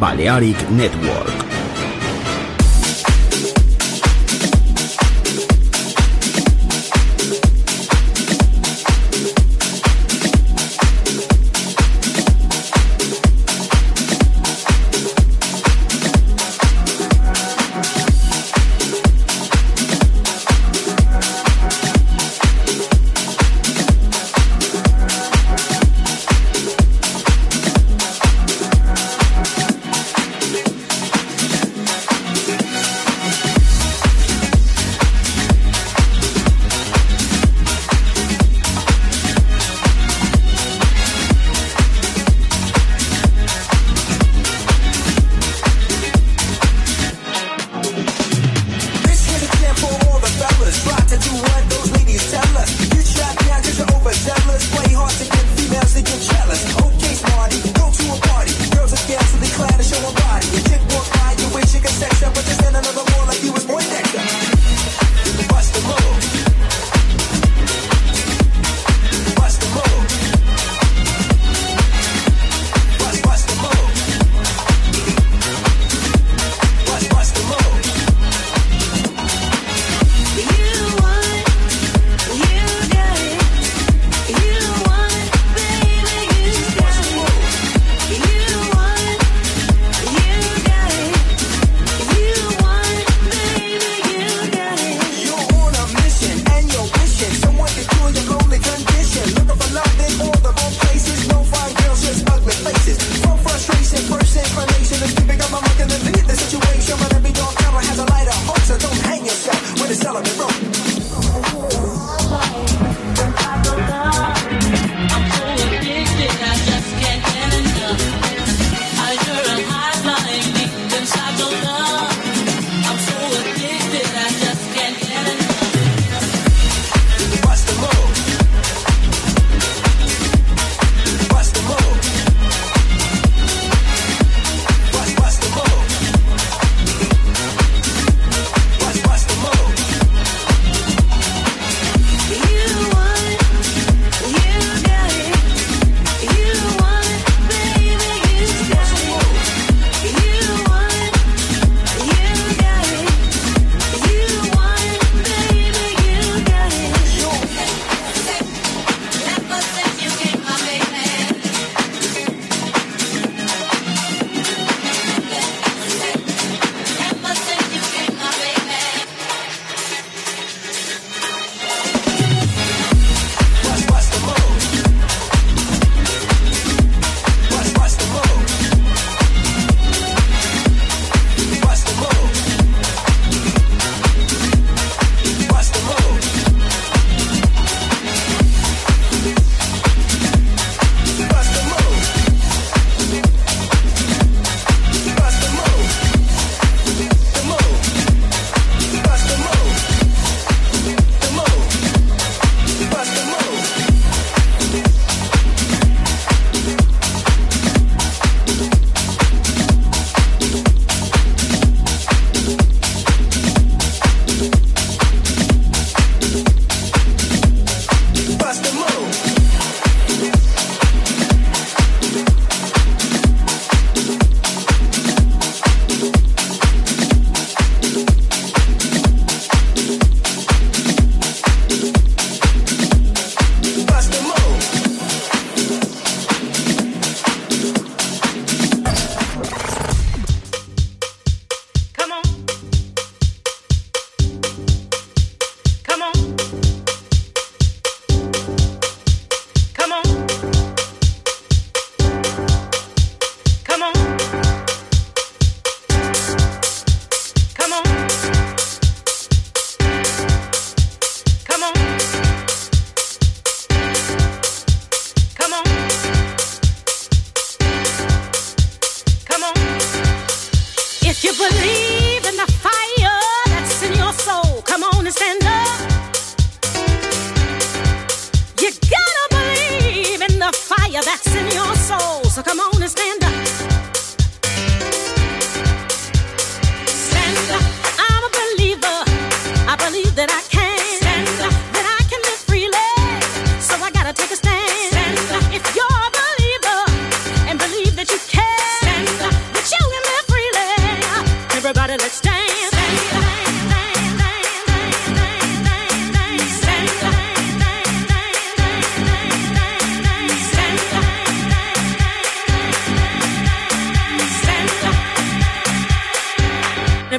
Balearic Network.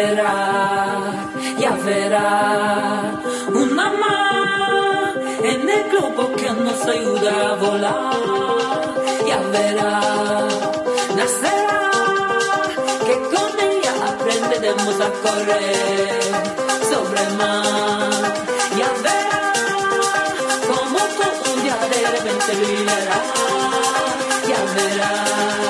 Nacerá, ya verá una más en el globo que nos ayuda a volar, ya verá, nacerá, que con ella aprenderemos a correr sobre el mar, ya verá, como todo un día de repente brillará, ya verá.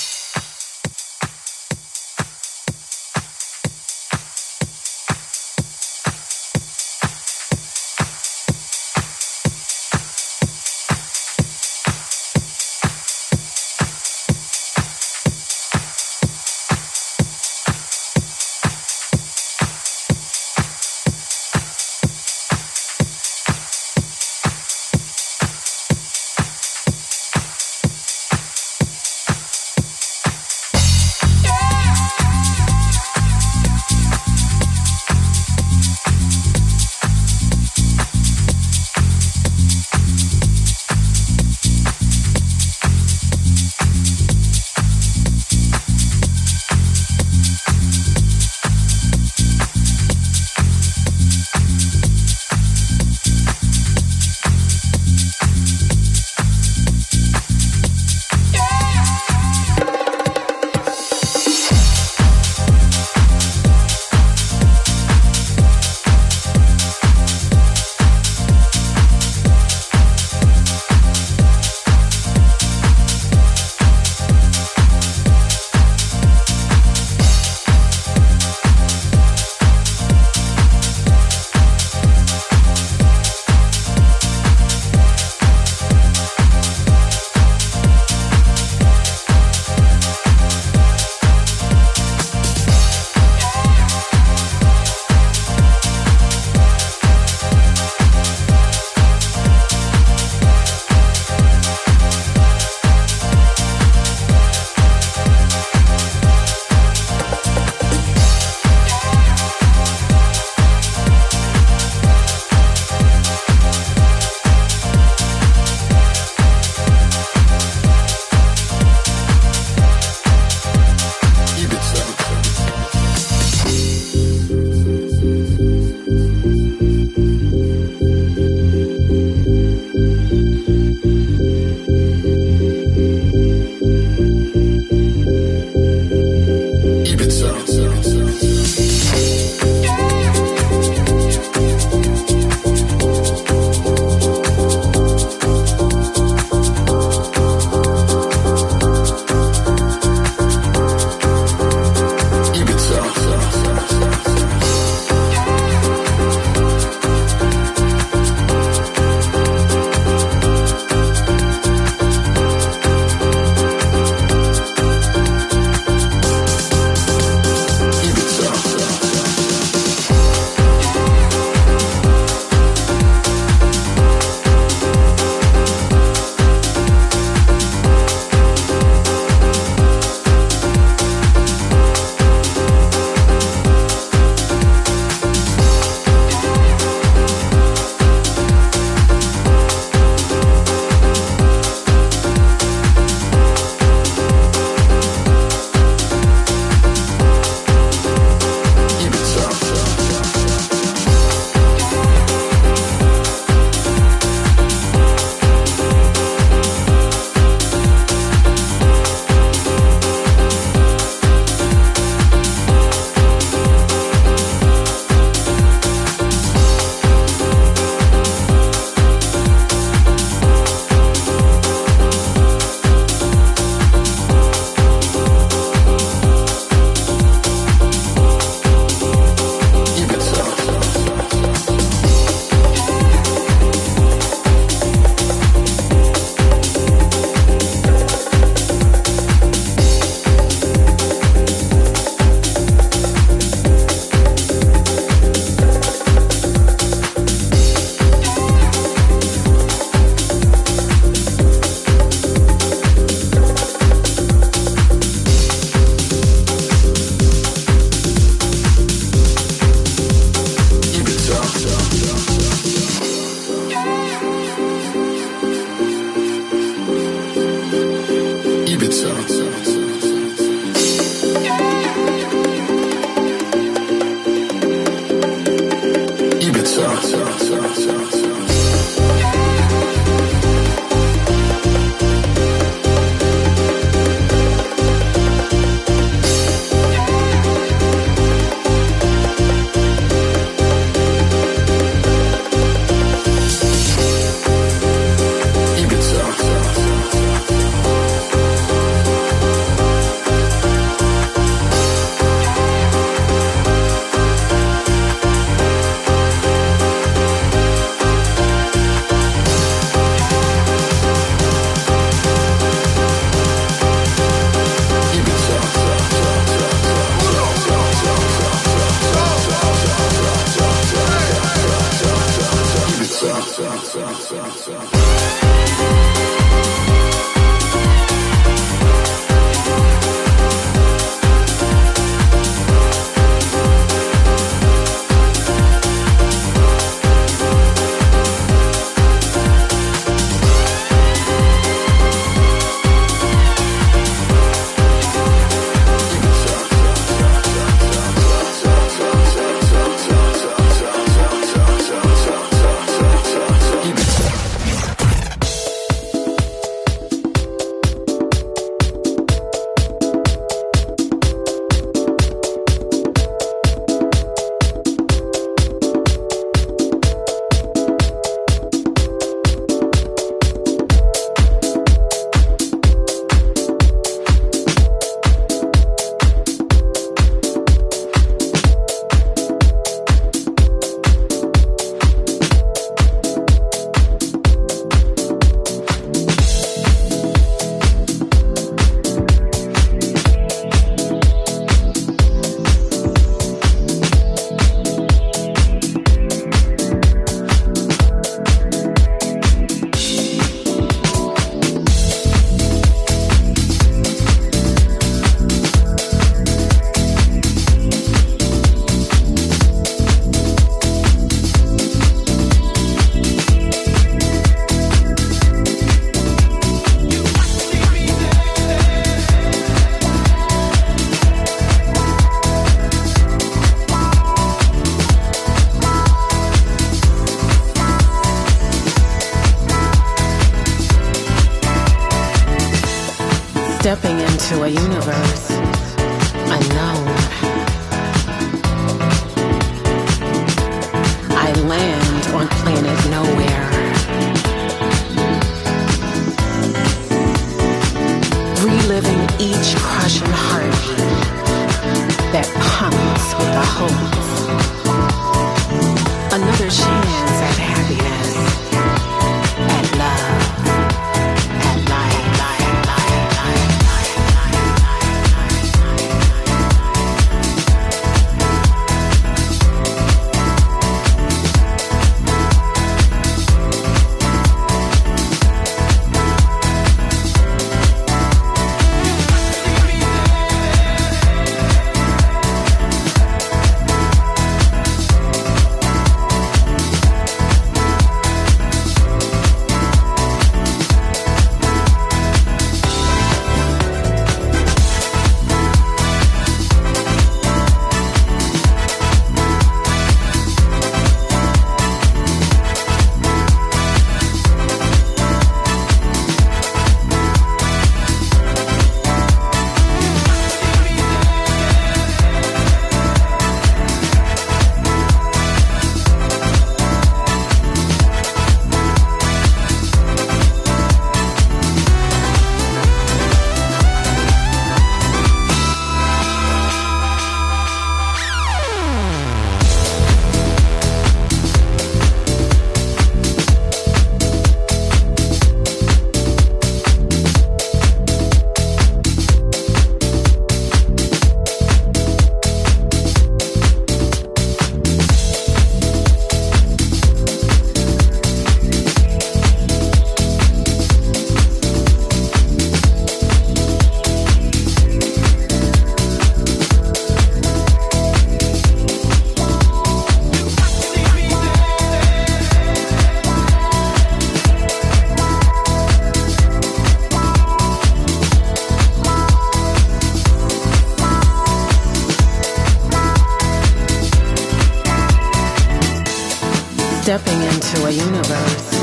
Stepping into a universe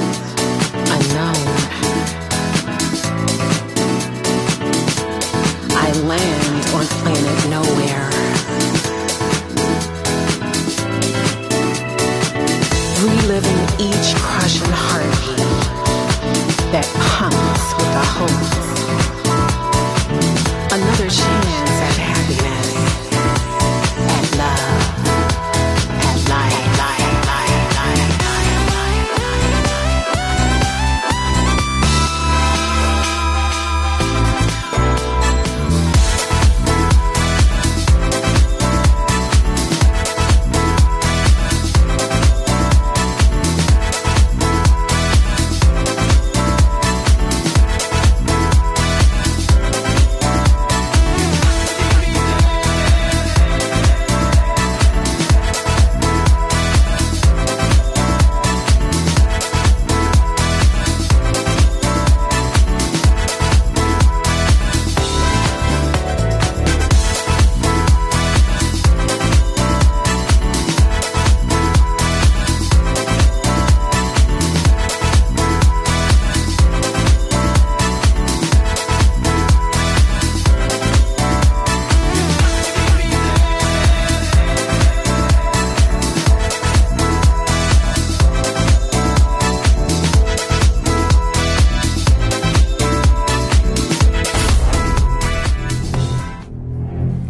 unknown. I land on planet nowhere. Reliving each crushing heartbeat that pumps with the hope. Another chance